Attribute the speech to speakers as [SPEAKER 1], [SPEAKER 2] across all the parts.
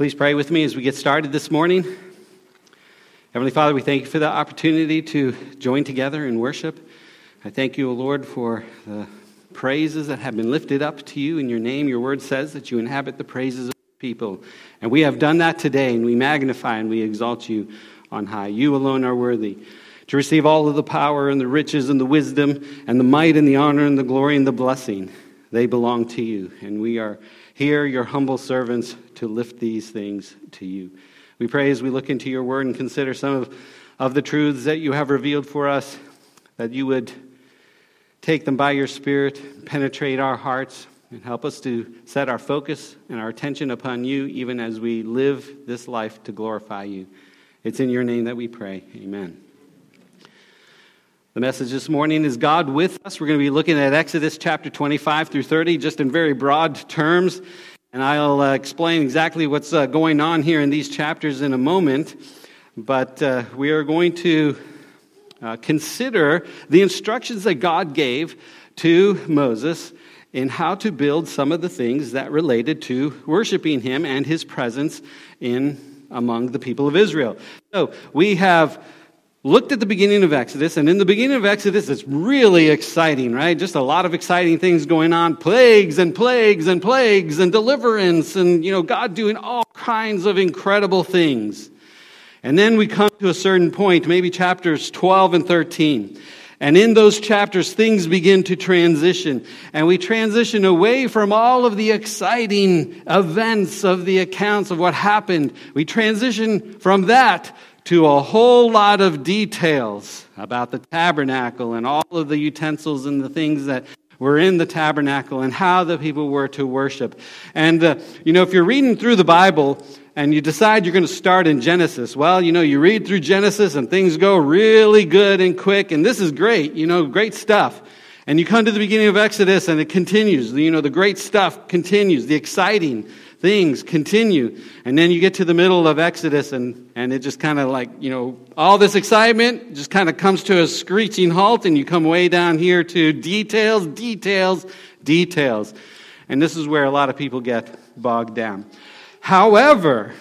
[SPEAKER 1] Please pray with me as we get started this morning. Heavenly Father, we thank you for the opportunity to join together in worship. I thank you, O Lord, for the praises that have been lifted up to you in your name. Your word says that you inhabit the praises of people. And we have done that today, and we magnify and we exalt you on high. You alone are worthy to receive all of the power and the riches and the wisdom and the might and the honor and the glory and the blessing. They belong to you. And we are here, your humble servants, to lift these things to you. We pray as we look into your word and consider some of, of the truths that you have revealed for us, that you would take them by your Spirit, penetrate our hearts, and help us to set our focus and our attention upon you even as we live this life to glorify you. It's in your name that we pray. Amen. The message this morning is God with us. We're going to be looking at Exodus chapter 25 through 30, just in very broad terms. And I'll uh, explain exactly what's uh, going on here in these chapters in a moment. But uh, we are going to uh, consider the instructions that God gave to Moses in how to build some of the things that related to worshiping him and his presence in among the people of Israel. So we have looked at the beginning of Exodus, and in the beginning of Exodus, it's really exciting, right? Just a lot of exciting things going on plagues and plagues and plagues and deliverance, and, you know, God doing all kinds of incredible things. And then we come to a certain point, maybe chapters 12 and 13. And in those chapters, things begin to transition. And we transition away from all of the exciting events of the accounts of what happened. We transition from that to a whole lot of details about the tabernacle and all of the utensils and the things that were in the tabernacle and how the people were to worship. And, uh, you know, if you're reading through the Bible and you decide you're going to start in Genesis, well, you know, you read through Genesis and things go really good and quick, and this is great, you know, great stuff. And you come to the beginning of Exodus and it continues. You know, the great stuff continues, the exciting things continue. And then you get to the middle of Exodus and, and it just kind of like, you know, all this excitement just kind of comes to a screeching halt and you come way down here to details, details, details. And this is where a lot of people get bogged down. However,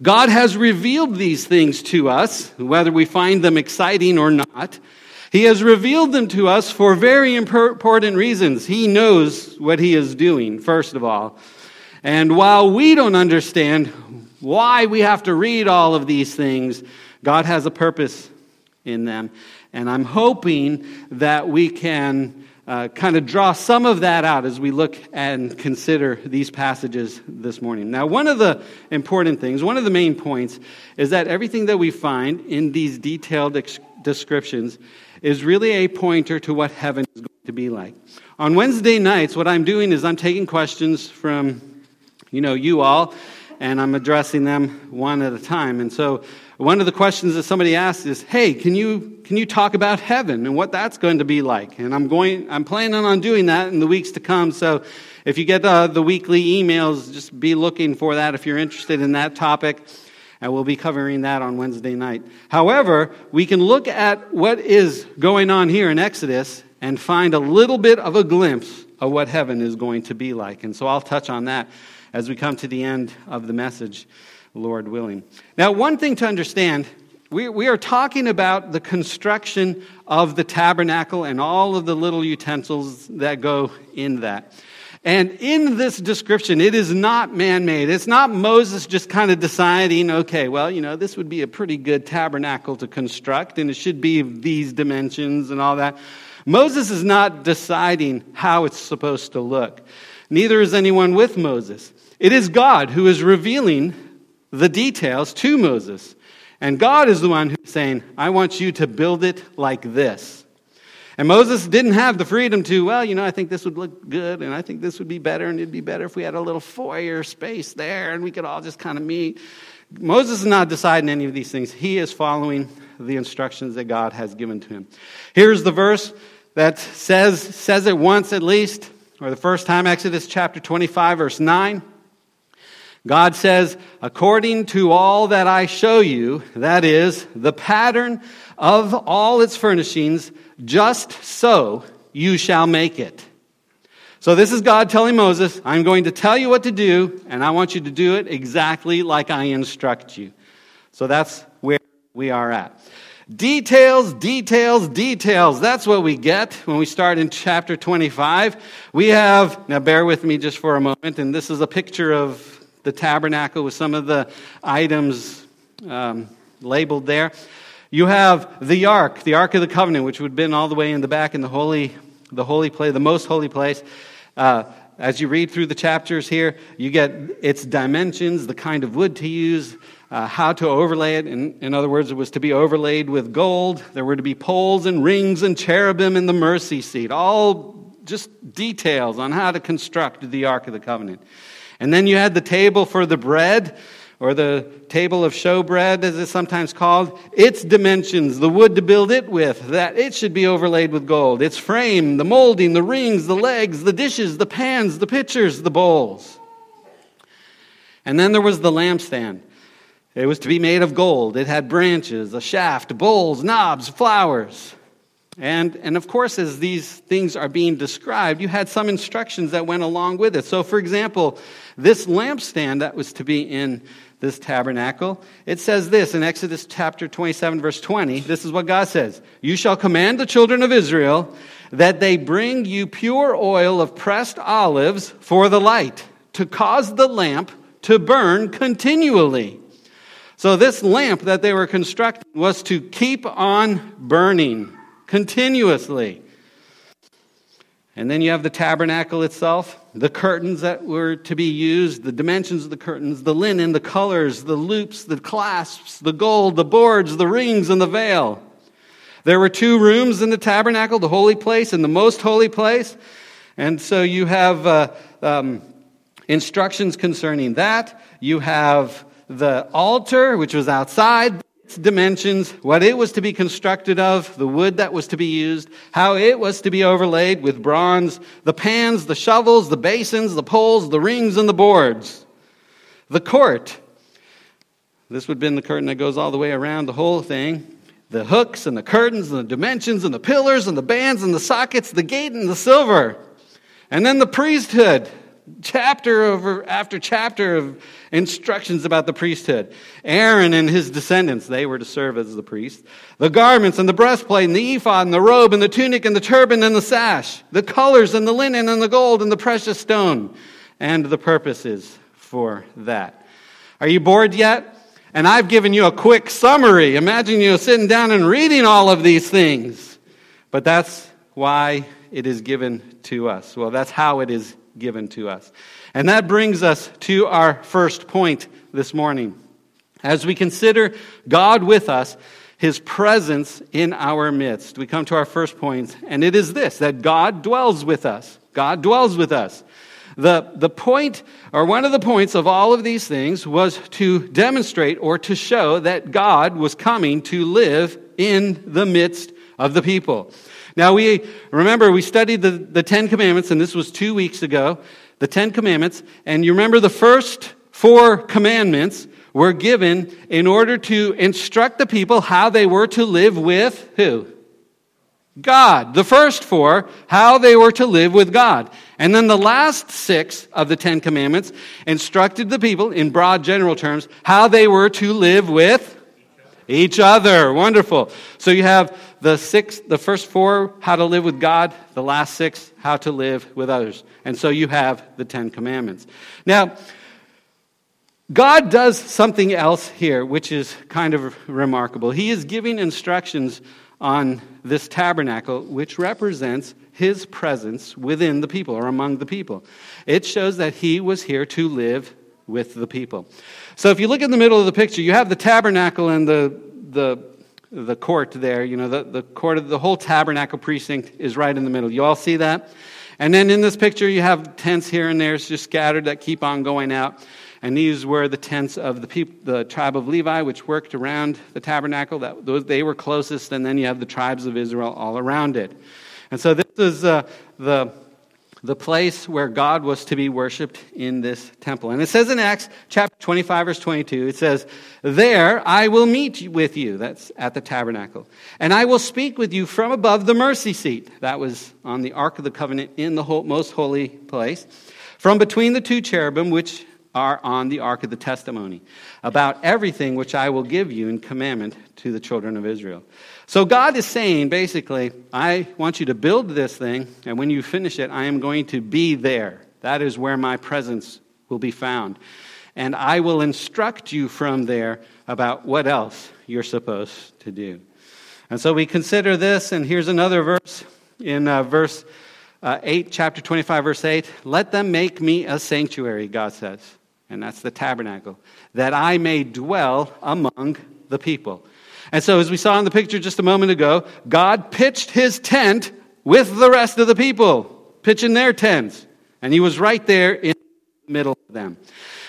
[SPEAKER 1] God has revealed these things to us, whether we find them exciting or not. He has revealed them to us for very important reasons. He knows what He is doing, first of all. And while we don't understand why we have to read all of these things, God has a purpose in them. And I'm hoping that we can uh, kind of draw some of that out as we look and consider these passages this morning. Now, one of the important things, one of the main points, is that everything that we find in these detailed ex- descriptions is really a pointer to what heaven is going to be like. On Wednesday nights, what I'm doing is I'm taking questions from you know, you all, and I'm addressing them one at a time. And so one of the questions that somebody asked is, "Hey, can you can you talk about heaven and what that's going to be like?" And I'm going I'm planning on doing that in the weeks to come. So if you get uh, the weekly emails, just be looking for that if you're interested in that topic. And we'll be covering that on Wednesday night. However, we can look at what is going on here in Exodus and find a little bit of a glimpse of what heaven is going to be like. And so I'll touch on that as we come to the end of the message, Lord willing. Now, one thing to understand we, we are talking about the construction of the tabernacle and all of the little utensils that go in that. And in this description, it is not man made. It's not Moses just kind of deciding, okay, well, you know, this would be a pretty good tabernacle to construct, and it should be of these dimensions and all that. Moses is not deciding how it's supposed to look. Neither is anyone with Moses. It is God who is revealing the details to Moses. And God is the one who's saying, I want you to build it like this. And Moses didn't have the freedom to, well, you know, I think this would look good, and I think this would be better, and it'd be better if we had a little foyer space there, and we could all just kind of meet. Moses is not deciding any of these things. He is following the instructions that God has given to him. Here's the verse that says, says it once at least, or the first time, Exodus chapter 25, verse 9. God says, according to all that I show you, that is, the pattern of all its furnishings, just so you shall make it. So, this is God telling Moses, I'm going to tell you what to do, and I want you to do it exactly like I instruct you. So, that's where we are at. Details, details, details. That's what we get when we start in chapter 25. We have, now bear with me just for a moment, and this is a picture of the tabernacle with some of the items um, labeled there. You have the ark, the ark of the covenant, which would have been all the way in the back in the holy, the holy place, the most holy place. Uh, as you read through the chapters here, you get its dimensions, the kind of wood to use, uh, how to overlay it. In, in other words, it was to be overlaid with gold. There were to be poles and rings and cherubim in the mercy seat. All just details on how to construct the Ark of the Covenant. And then you had the table for the bread or the table of showbread, as it's sometimes called, its dimensions, the wood to build it with, that it should be overlaid with gold. Its frame, the molding, the rings, the legs, the dishes, the pans, the pitchers, the bowls. And then there was the lampstand. It was to be made of gold. It had branches, a shaft, bowls, knobs, flowers. And, and of course, as these things are being described, you had some instructions that went along with it. So, for example, this lampstand that was to be in this tabernacle. It says this in Exodus chapter 27, verse 20. This is what God says You shall command the children of Israel that they bring you pure oil of pressed olives for the light, to cause the lamp to burn continually. So, this lamp that they were constructing was to keep on burning continuously. And then you have the tabernacle itself, the curtains that were to be used, the dimensions of the curtains, the linen, the colors, the loops, the clasps, the gold, the boards, the rings, and the veil. There were two rooms in the tabernacle the holy place and the most holy place. And so you have uh, um, instructions concerning that. You have the altar, which was outside, dimensions, what it was to be constructed of, the wood that was to be used, how it was to be overlaid with bronze, the pans, the shovels, the basins, the poles, the rings, and the boards. The court. This would have been the curtain that goes all the way around the whole thing. The hooks and the curtains and the dimensions and the pillars and the bands and the sockets, the gate and the silver. And then the priesthood, chapter over after chapter of instructions about the priesthood. Aaron and his descendants, they were to serve as the priests. The garments and the breastplate and the ephod and the robe and the tunic and the turban and the sash. The colors and the linen and the gold and the precious stone. And the purposes for that. Are you bored yet? And I've given you a quick summary. Imagine you sitting down and reading all of these things. But that's why it is given to us. Well, that's how it is given to us. And that brings us to our first point this morning. As we consider God with us, his presence in our midst, we come to our first point, and it is this that God dwells with us. God dwells with us. The, the point, or one of the points of all of these things, was to demonstrate or to show that God was coming to live in the midst of the people. Now, we remember we studied the, the Ten Commandments, and this was two weeks ago, the Ten Commandments. And you remember the first four commandments were given in order to instruct the people how they were to live with who? God. The first four, how they were to live with God. And then the last six of the Ten Commandments instructed the people, in broad general terms, how they were to live with each other. Wonderful. So you have the six, the first four, how to live with God, the last six, how to live with others. And so you have the Ten Commandments. Now, God does something else here, which is kind of remarkable. He is giving instructions on this tabernacle, which represents his presence within the people or among the people. It shows that he was here to live with the people. So if you look in the middle of the picture, you have the tabernacle and the, the, the court there. You know, the, the court of the whole tabernacle precinct is right in the middle. You all see that? And then in this picture, you have tents here and there, just scattered that keep on going out. And these were the tents of the, people, the tribe of Levi, which worked around the tabernacle. That, those, they were closest, and then you have the tribes of Israel all around it. And so this is uh, the, the place where God was to be worshiped in this temple. And it says in Acts chapter 25, verse 22, it says, There I will meet with you. That's at the tabernacle. And I will speak with you from above the mercy seat. That was on the Ark of the Covenant in the most holy place. From between the two cherubim, which are on the Ark of the Testimony, about everything which I will give you in commandment to the children of Israel. So God is saying, basically, I want you to build this thing, and when you finish it, I am going to be there. That is where my presence will be found. And I will instruct you from there about what else you're supposed to do. And so we consider this, and here's another verse in uh, verse uh, 8, chapter 25, verse 8. Let them make me a sanctuary, God says. And that's the tabernacle, that I may dwell among the people. And so, as we saw in the picture just a moment ago, God pitched his tent with the rest of the people, pitching their tents. And he was right there in the middle of them.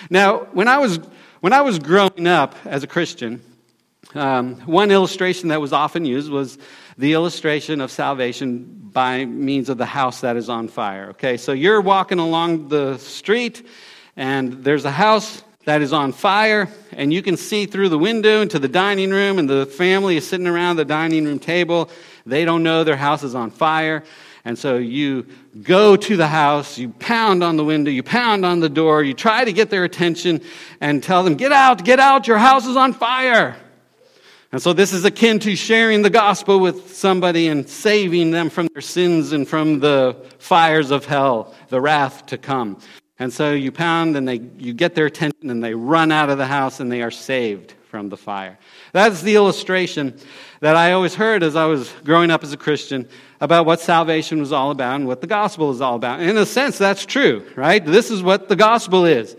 [SPEAKER 1] Now, when I was, when I was growing up as a Christian, um, one illustration that was often used was the illustration of salvation by means of the house that is on fire. Okay, so you're walking along the street, and there's a house that is on fire, and you can see through the window into the dining room, and the family is sitting around the dining room table. They don't know their house is on fire. And so you go to the house, you pound on the window, you pound on the door, you try to get their attention and tell them, Get out, get out, your house is on fire. And so this is akin to sharing the gospel with somebody and saving them from their sins and from the fires of hell, the wrath to come. And so you pound and they, you get their attention and they run out of the house and they are saved from the fire. That's the illustration that I always heard as I was growing up as a Christian about what salvation was all about and what the gospel is all about. In a sense, that's true, right? This is what the gospel is.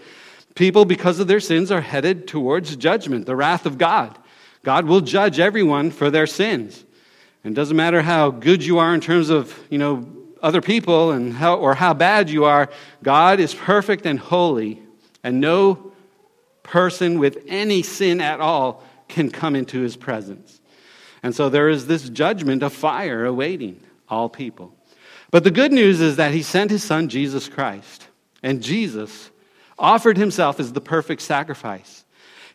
[SPEAKER 1] People, because of their sins, are headed towards judgment, the wrath of God. God will judge everyone for their sins. And it doesn't matter how good you are in terms of, you know, other people and how, or how bad you are, God is perfect and holy, and no person with any sin at all can come into his presence. And so there is this judgment of fire awaiting all people. But the good news is that he sent his son, Jesus Christ, and Jesus offered himself as the perfect sacrifice.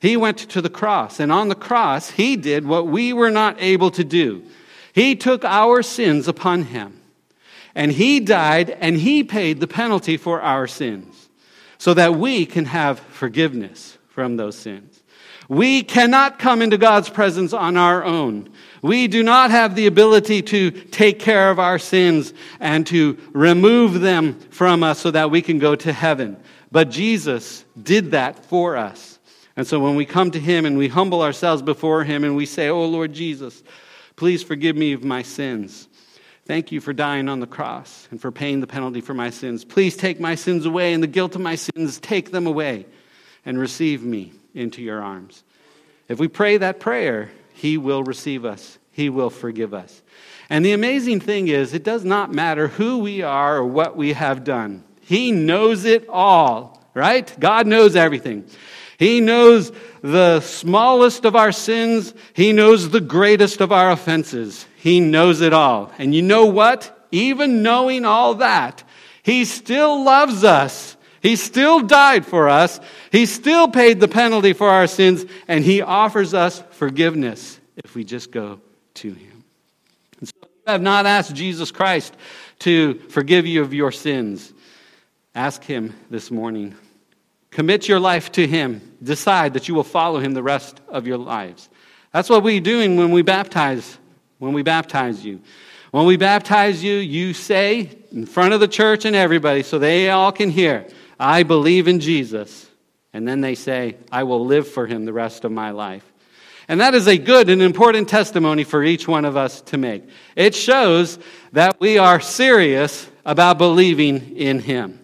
[SPEAKER 1] He went to the cross, and on the cross, he did what we were not able to do. He took our sins upon him. And he died and he paid the penalty for our sins so that we can have forgiveness from those sins. We cannot come into God's presence on our own. We do not have the ability to take care of our sins and to remove them from us so that we can go to heaven. But Jesus did that for us. And so when we come to Him and we humble ourselves before Him and we say, Oh Lord Jesus, please forgive me of my sins. Thank you for dying on the cross and for paying the penalty for my sins. Please take my sins away and the guilt of my sins, take them away and receive me into your arms. If we pray that prayer, He will receive us, He will forgive us. And the amazing thing is, it does not matter who we are or what we have done, He knows it all, right? God knows everything. He knows the smallest of our sins. He knows the greatest of our offenses. He knows it all. And you know what? Even knowing all that, He still loves us. He still died for us. He still paid the penalty for our sins, and He offers us forgiveness if we just go to Him. And so if you have not asked Jesus Christ to forgive you of your sins, ask Him this morning. Commit your life to Him. Decide that you will follow Him the rest of your lives. That's what we're doing when we baptize, when we baptize you. When we baptize you, you say in front of the church and everybody so they all can hear, I believe in Jesus. And then they say, I will live for him the rest of my life. And that is a good and important testimony for each one of us to make. It shows that we are serious about believing in him.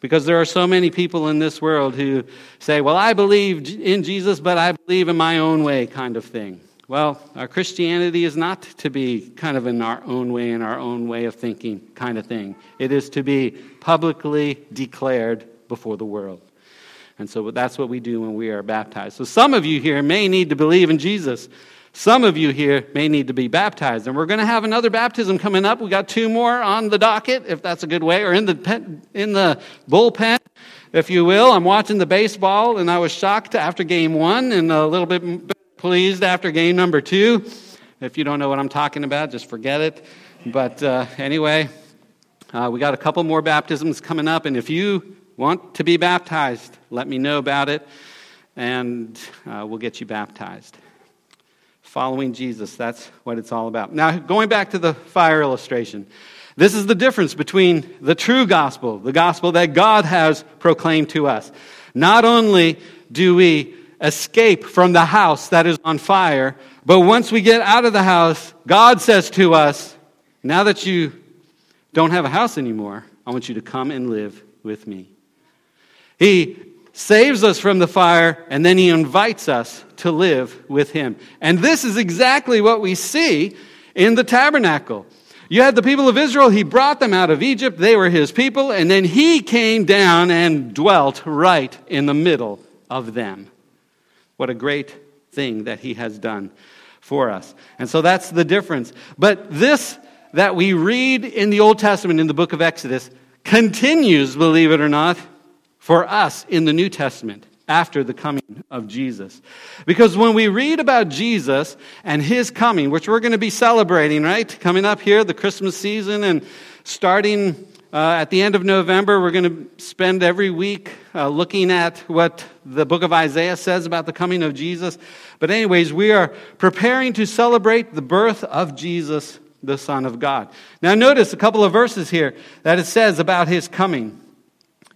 [SPEAKER 1] Because there are so many people in this world who say, Well, I believe in Jesus, but I believe in my own way, kind of thing. Well, our Christianity is not to be kind of in our own way, in our own way of thinking kind of thing. It is to be publicly declared before the world. And so that's what we do when we are baptized. So some of you here may need to believe in Jesus Some of you here may need to be baptized, and we're going to have another baptism coming up. We got two more on the docket, if that's a good way, or in the pen, in the bullpen, if you will. I'm watching the baseball, and I was shocked after game one, and a little bit pleased after game number two. If you don't know what I'm talking about, just forget it. But uh, anyway, uh, we got a couple more baptisms coming up, and if you want to be baptized, let me know about it, and uh, we'll get you baptized following Jesus. That's what it's all about. Now, going back to the fire illustration, this is the difference between the true gospel, the gospel that God has proclaimed to us. Not only do we escape from the house that is on fire, but once we get out of the house, God says to us, Now that you don't have a house anymore, I want you to come and live with me. He saves us from the fire, and then he invites us to live with him. And this is exactly what we see in the tabernacle. You had the people of Israel, he brought them out of Egypt, they were his people, and then he came down and dwelt right in the middle of them. What a great thing that he has done for us. And so that's the difference. But this that we read in the Old Testament in the book of Exodus continues, believe it or not, for us in the New Testament after the coming of Jesus. Because when we read about Jesus and his coming, which we're going to be celebrating, right? Coming up here, the Christmas season, and starting uh, at the end of November, we're going to spend every week uh, looking at what the book of Isaiah says about the coming of Jesus. But, anyways, we are preparing to celebrate the birth of Jesus, the Son of God. Now, notice a couple of verses here that it says about his coming.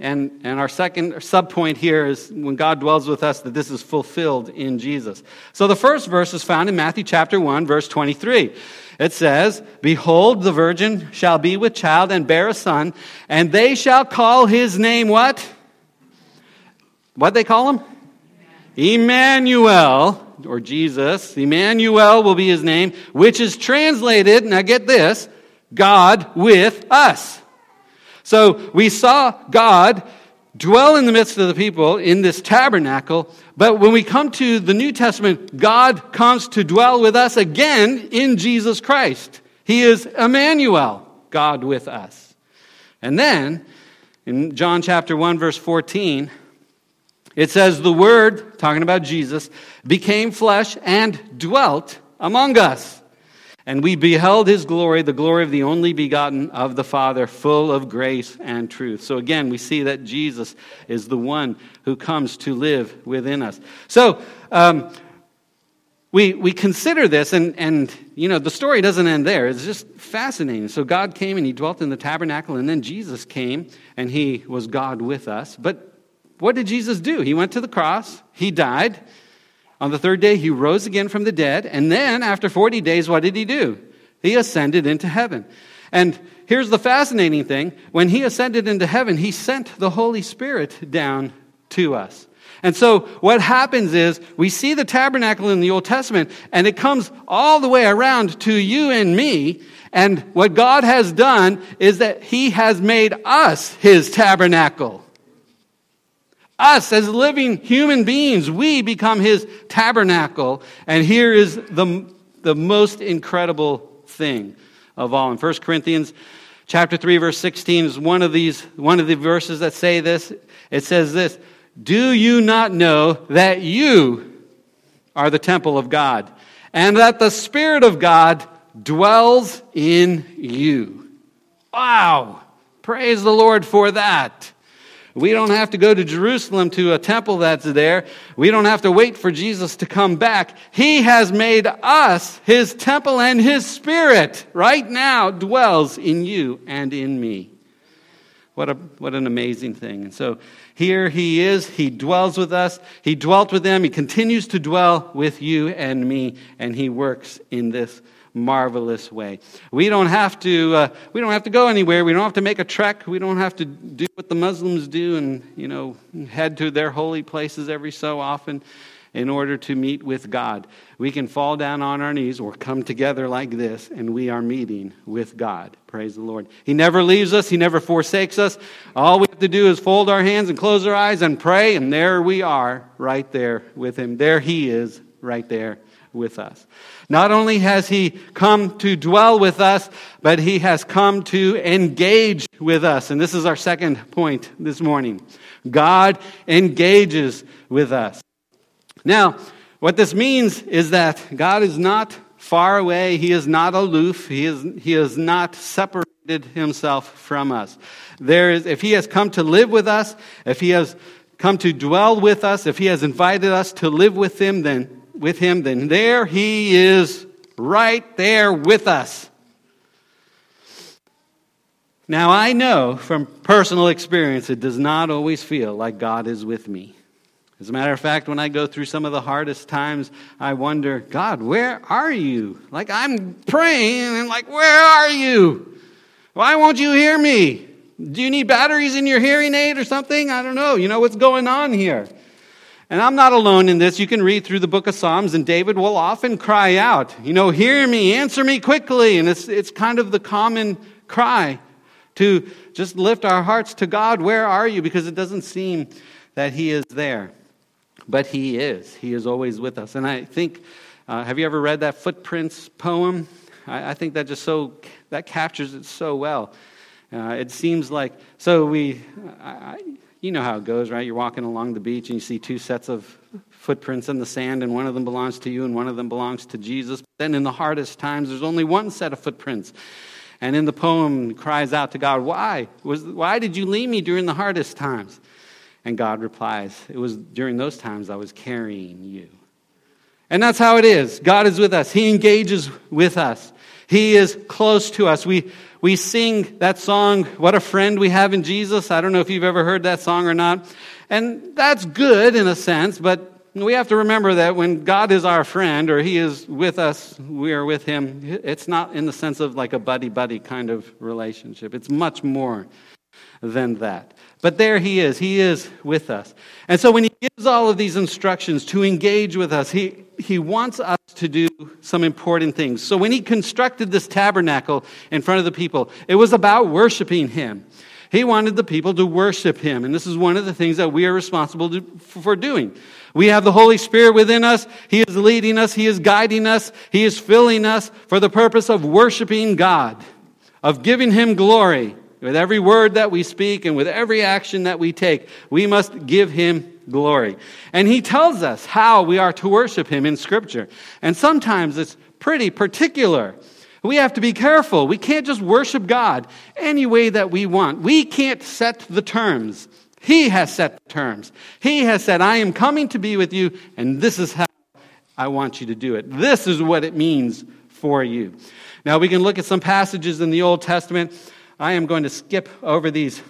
[SPEAKER 1] And, and our second subpoint here is when God dwells with us, that this is fulfilled in Jesus. So the first verse is found in Matthew chapter 1, verse 23. It says, Behold, the virgin shall be with child and bear a son, and they shall call his name what? What they call him? Emmanuel, or Jesus. Emmanuel will be his name, which is translated, now get this, God with us. So we saw God dwell in the midst of the people in this tabernacle, but when we come to the New Testament, God comes to dwell with us again in Jesus Christ. He is Emmanuel, God with us. And then in John chapter 1 verse 14, it says the word talking about Jesus became flesh and dwelt among us. And we beheld his glory, the glory of the only begotten of the Father, full of grace and truth. So again, we see that Jesus is the one who comes to live within us. So, um, we, we consider this, and, and, you know, the story doesn't end there. It's just fascinating. So, God came and He dwelt in the tabernacle, and then Jesus came and He was God with us. But what did Jesus do? He went to the cross, He died, on the third day, he rose again from the dead. And then, after 40 days, what did he do? He ascended into heaven. And here's the fascinating thing when he ascended into heaven, he sent the Holy Spirit down to us. And so, what happens is we see the tabernacle in the Old Testament, and it comes all the way around to you and me. And what God has done is that He has made us His tabernacle. Us as living human beings, we become his tabernacle. And here is the, the most incredible thing of all. In 1 Corinthians chapter 3, verse 16 is one of these, one of the verses that say this. It says this Do you not know that you are the temple of God, and that the Spirit of God dwells in you? Wow! Praise the Lord for that. We don't have to go to Jerusalem to a temple that's there. We don't have to wait for Jesus to come back. He has made us his temple and his spirit right now dwells in you and in me. What, a, what an amazing thing. And so here he is. He dwells with us. He dwelt with them. He continues to dwell with you and me, and he works in this marvelous way. We don't have to, uh, we don't have to go anywhere. We don't have to make a trek. We don't have to do what the Muslims do and, you know, head to their holy places every so often in order to meet with God. We can fall down on our knees or come together like this, and we are meeting with God. Praise the Lord. He never leaves us, He never forsakes us. All we have to do is fold our hands and close our eyes and pray, and there we are, right there with Him. There He is, right there with us. Not only has he come to dwell with us, but he has come to engage with us. And this is our second point this morning. God engages with us. Now, what this means is that God is not far away. He is not aloof. He is, he is not separated himself from us. There is, if he has come to live with us, if he has come to dwell with us, if he has invited us to live with him, then with him, then there he is right there with us. Now, I know from personal experience it does not always feel like God is with me. As a matter of fact, when I go through some of the hardest times, I wonder, God, where are you? Like I'm praying and like, where are you? Why won't you hear me? Do you need batteries in your hearing aid or something? I don't know. You know what's going on here. And I'm not alone in this. You can read through the book of Psalms, and David will often cry out, you know, hear me, answer me quickly. And it's, it's kind of the common cry to just lift our hearts to God. Where are you? Because it doesn't seem that He is there. But He is. He is always with us. And I think, uh, have you ever read that Footprints poem? I, I think that just so, that captures it so well. Uh, it seems like, so we, I, you know how it goes, right? You're walking along the beach and you see two sets of footprints in the sand, and one of them belongs to you and one of them belongs to Jesus. Then in the hardest times, there's only one set of footprints. And in the poem, cries out to God, Why? Was, why did you leave me during the hardest times? And God replies, It was during those times I was carrying you. And that's how it is. God is with us, He engages with us, He is close to us. We, we sing that song, What a Friend We Have in Jesus. I don't know if you've ever heard that song or not. And that's good in a sense, but we have to remember that when God is our friend or He is with us, we are with Him. It's not in the sense of like a buddy buddy kind of relationship. It's much more than that. But there He is. He is with us. And so when He gives all of these instructions to engage with us, He, he wants us to do some important things. So when He constructed this tabernacle in front of the people, it was about worshiping Him. He wanted the people to worship him. And this is one of the things that we are responsible to, for doing. We have the Holy Spirit within us. He is leading us. He is guiding us. He is filling us for the purpose of worshiping God, of giving him glory. With every word that we speak and with every action that we take, we must give him glory. And he tells us how we are to worship him in Scripture. And sometimes it's pretty particular. We have to be careful. We can't just worship God any way that we want. We can't set the terms. He has set the terms. He has said, I am coming to be with you, and this is how I want you to do it. This is what it means for you. Now, we can look at some passages in the Old Testament. I am going to skip over these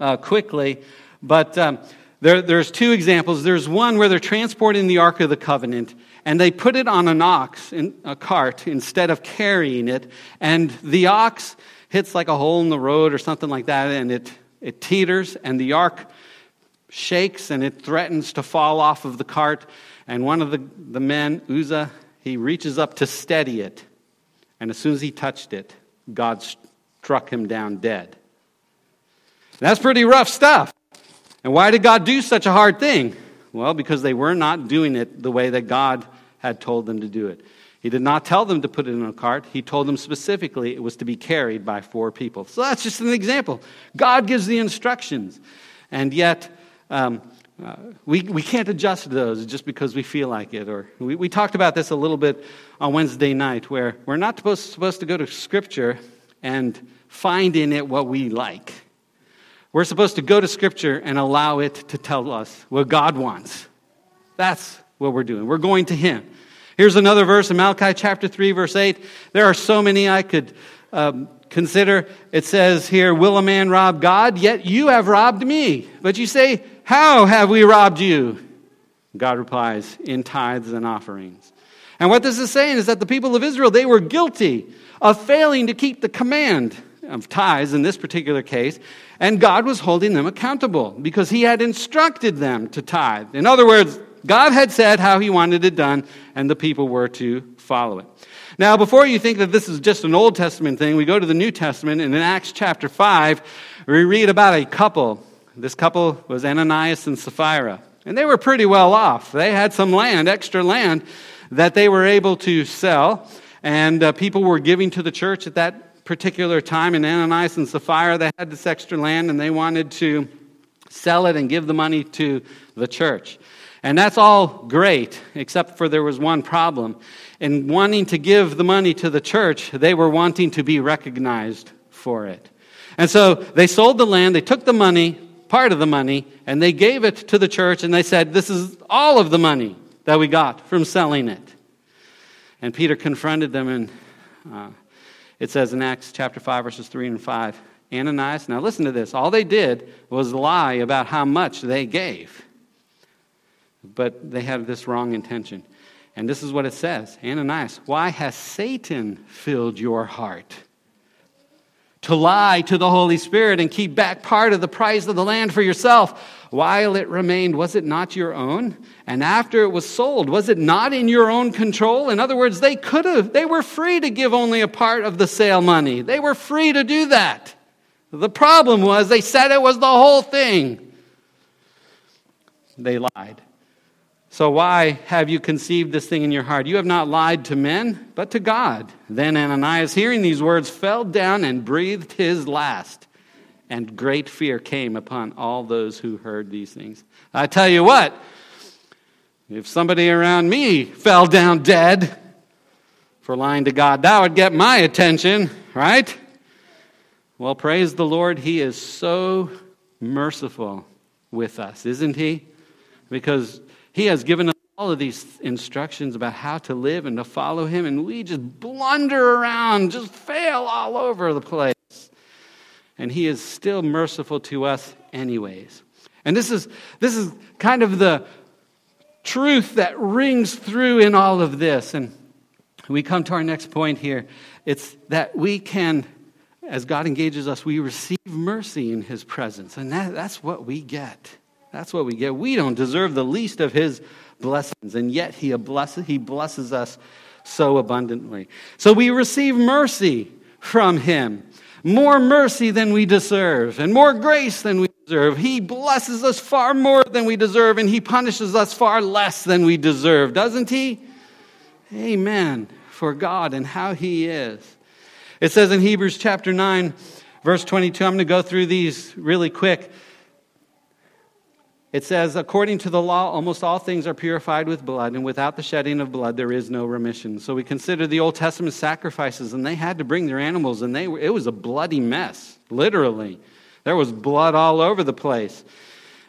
[SPEAKER 1] uh, quickly, but um, there, there's two examples. There's one where they're transporting the Ark of the Covenant, and they put it on an ox in a cart instead of carrying it, and the ox hits like a hole in the road or something like that, and it, it teeters, and the ark shakes, and it threatens to fall off of the cart. And one of the, the men, Uzzah, he reaches up to steady it, and as soon as he touched it, God struck him down dead. That's pretty rough stuff. And why did God do such a hard thing? Well, because they were not doing it the way that God had told them to do it. He did not tell them to put it in a cart. He told them specifically it was to be carried by four people. So that's just an example. God gives the instructions. And yet, um, uh, we, we can't adjust those just because we feel like it. Or we, we talked about this a little bit on Wednesday night, where we're not supposed, supposed to go to Scripture and find in it what we like. We're supposed to go to Scripture and allow it to tell us what God wants. That's what we're doing. We're going to Him. Here's another verse in Malachi chapter 3, verse 8. There are so many I could um, consider. It says here, Will a man rob God? Yet you have robbed me. But you say, How have we robbed you? God replies, In tithes and offerings. And what this is saying is that the people of Israel, they were guilty of failing to keep the command of tithes in this particular case, and God was holding them accountable because He had instructed them to tithe. In other words, God had said how He wanted it done, and the people were to follow it. Now, before you think that this is just an Old Testament thing, we go to the New Testament, and in Acts chapter 5, we read about a couple. This couple was Ananias and Sapphira. And they were pretty well off. They had some land, extra land, that they were able to sell, and uh, people were giving to the church at that particular time. And Ananias and Sapphira, they had this extra land, and they wanted to sell it and give the money to the church. And that's all great, except for there was one problem. In wanting to give the money to the church, they were wanting to be recognized for it. And so they sold the land, they took the money, part of the money, and they gave it to the church, and they said, This is all of the money that we got from selling it. And Peter confronted them, and uh, it says in Acts chapter 5, verses 3 and 5 Ananias, now listen to this. All they did was lie about how much they gave but they had this wrong intention. And this is what it says Ananias, why has Satan filled your heart? To lie to the Holy Spirit and keep back part of the price of the land for yourself. While it remained, was it not your own? And after it was sold, was it not in your own control? In other words, they could have, they were free to give only a part of the sale money. They were free to do that. The problem was they said it was the whole thing. They lied. So why have you conceived this thing in your heart? You have not lied to men, but to God. Then Ananias, hearing these words, fell down and breathed his last. And great fear came upon all those who heard these things. I tell you what, if somebody around me fell down dead for lying to God, that would get my attention, right? Well, praise the Lord, He is so merciful with us, isn't He? Because he has given us all of these instructions about how to live and to follow Him, and we just blunder around, just fail all over the place. And He is still merciful to us, anyways. And this is, this is kind of the truth that rings through in all of this. And we come to our next point here. It's that we can, as God engages us, we receive mercy in His presence. And that, that's what we get. That's what we get. We don't deserve the least of his blessings, and yet he blesses, he blesses us so abundantly. So we receive mercy from him. More mercy than we deserve, and more grace than we deserve. He blesses us far more than we deserve, and he punishes us far less than we deserve, doesn't he? Amen. For God and how he is. It says in Hebrews chapter 9, verse 22, I'm going to go through these really quick. It says, according to the law, almost all things are purified with blood, and without the shedding of blood, there is no remission. So we consider the Old Testament sacrifices, and they had to bring their animals, and they, it was a bloody mess, literally. There was blood all over the place.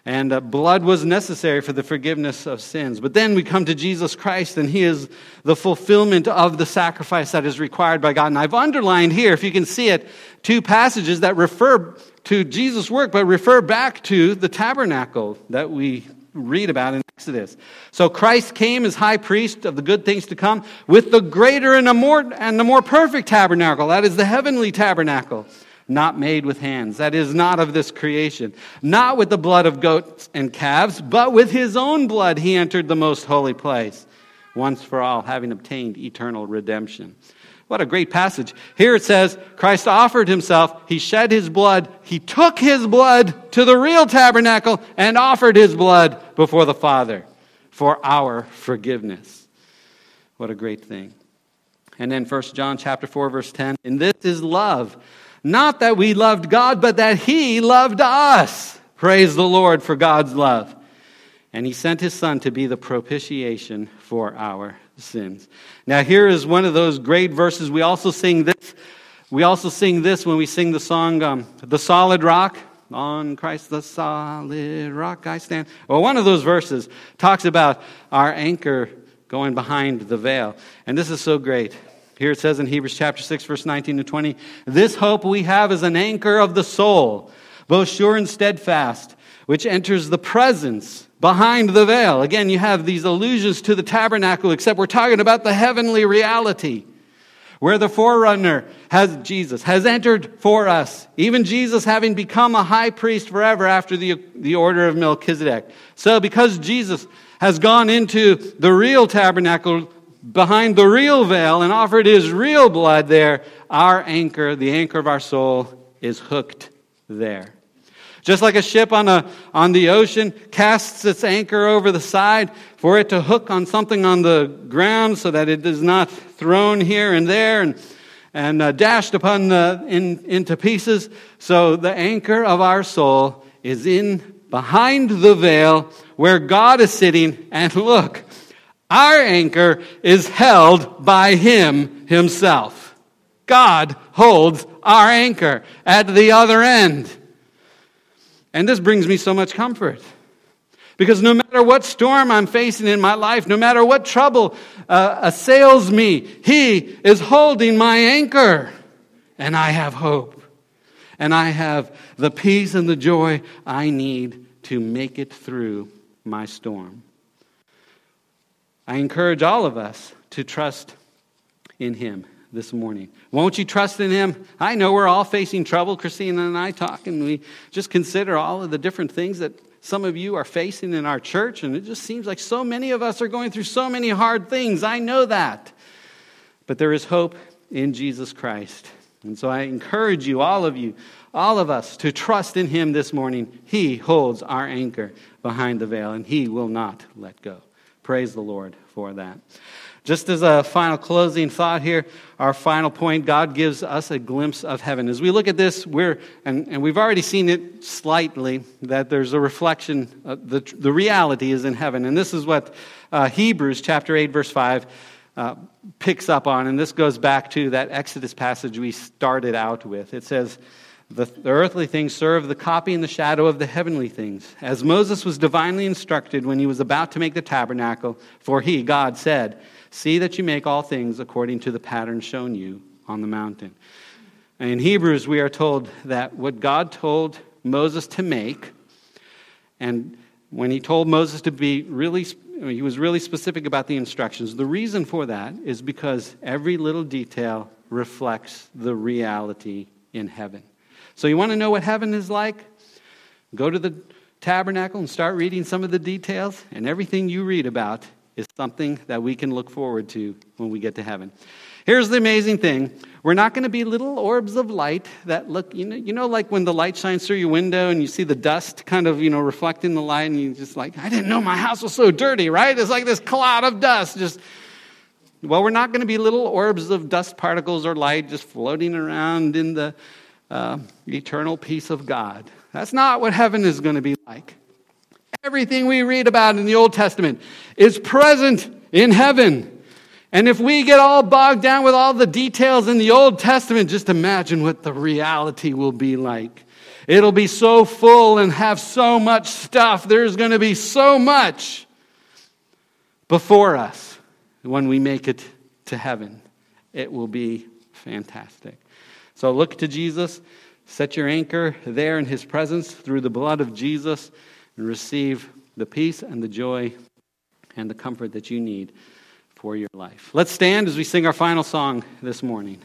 [SPEAKER 1] And uh, blood was necessary for the forgiveness of sins. But then we come to Jesus Christ, and He is the fulfillment of the sacrifice that is required by God. And I've underlined here, if you can see it, two passages that refer to Jesus' work, but refer back to the tabernacle that we read about in Exodus. So Christ came as high priest of the good things to come with the greater and the more, and the more perfect tabernacle. That is the heavenly tabernacle not made with hands, that is, not of this creation, not with the blood of goats and calves, but with his own blood he entered the most holy place, once for all, having obtained eternal redemption. What a great passage. Here it says, Christ offered himself, he shed his blood, he took his blood to the real tabernacle and offered his blood before the Father for our forgiveness. What a great thing. And then 1 John chapter 4 verse 10, and this is love not that we loved God, but that He loved us. Praise the Lord for God's love. And He sent His Son to be the propitiation for our sins. Now, here is one of those great verses. We also sing this. We also sing this when we sing the song, um, The Solid Rock. On Christ the solid rock I stand. Well, one of those verses talks about our anchor going behind the veil. And this is so great. Here it says in Hebrews chapter 6, verse 19 to 20, this hope we have is an anchor of the soul, both sure and steadfast, which enters the presence behind the veil. Again, you have these allusions to the tabernacle, except we're talking about the heavenly reality where the forerunner has Jesus has entered for us even jesus having become a high priest forever after the, the order of melchizedek so because jesus has gone into the real tabernacle behind the real veil and offered his real blood there, our anchor, the anchor of our soul, is hooked there. Just like a ship on, a, on the ocean casts its anchor over the side for it to hook on something on the ground so that it is not thrown here and there and, and uh, dashed upon the, in, into pieces. So the anchor of our soul is in behind the veil where God is sitting. And look, our anchor is held by Him Himself. God holds our anchor at the other end. And this brings me so much comfort. Because no matter what storm I'm facing in my life, no matter what trouble uh, assails me, He is holding my anchor. And I have hope. And I have the peace and the joy I need to make it through my storm. I encourage all of us to trust in Him this morning. Won't you trust in Him? I know we're all facing trouble. Christina and I talk, and we just consider all of the different things that some of you are facing in our church, and it just seems like so many of us are going through so many hard things. I know that. But there is hope in Jesus Christ. And so I encourage you, all of you, all of us, to trust in Him this morning. He holds our anchor behind the veil, and He will not let go. Praise the Lord for that. Just as a final closing thought here, our final point, God gives us a glimpse of heaven. As we look at this, we're, and, and we've already seen it slightly, that there's a reflection, the, the reality is in heaven. And this is what uh, Hebrews chapter 8, verse 5 uh, picks up on. And this goes back to that Exodus passage we started out with. It says, the, the, earthly things serve the copy and the shadow of the heavenly things. As Moses was divinely instructed when he was about to make the tabernacle, for he, God, said, See that you make all things according to the pattern shown you on the mountain. In Hebrews, we are told that what God told Moses to make, and when he told Moses to be really, he was really specific about the instructions. The reason for that is because every little detail reflects the reality in heaven. So, you want to know what heaven is like? Go to the tabernacle and start reading some of the details, and everything you read about is something that we can look forward to when we get to heaven. Here's the amazing thing. We're not going to be little orbs of light that look, you know, you know, like when the light shines through your window and you see the dust kind of, you know, reflecting the light and you're just like, I didn't know my house was so dirty, right? It's like this cloud of dust just, well, we're not going to be little orbs of dust particles or light just floating around in the uh, eternal peace of God. That's not what heaven is going to be like. Everything we read about in the Old Testament is present in heaven. And if we get all bogged down with all the details in the Old Testament, just imagine what the reality will be like. It'll be so full and have so much stuff. There's going to be so much before us when we make it to heaven. It will be fantastic. So look to Jesus. Set your anchor there in his presence through the blood of Jesus and receive the peace and the joy and the comfort that you need for your life. Let's stand as we sing our final song this morning.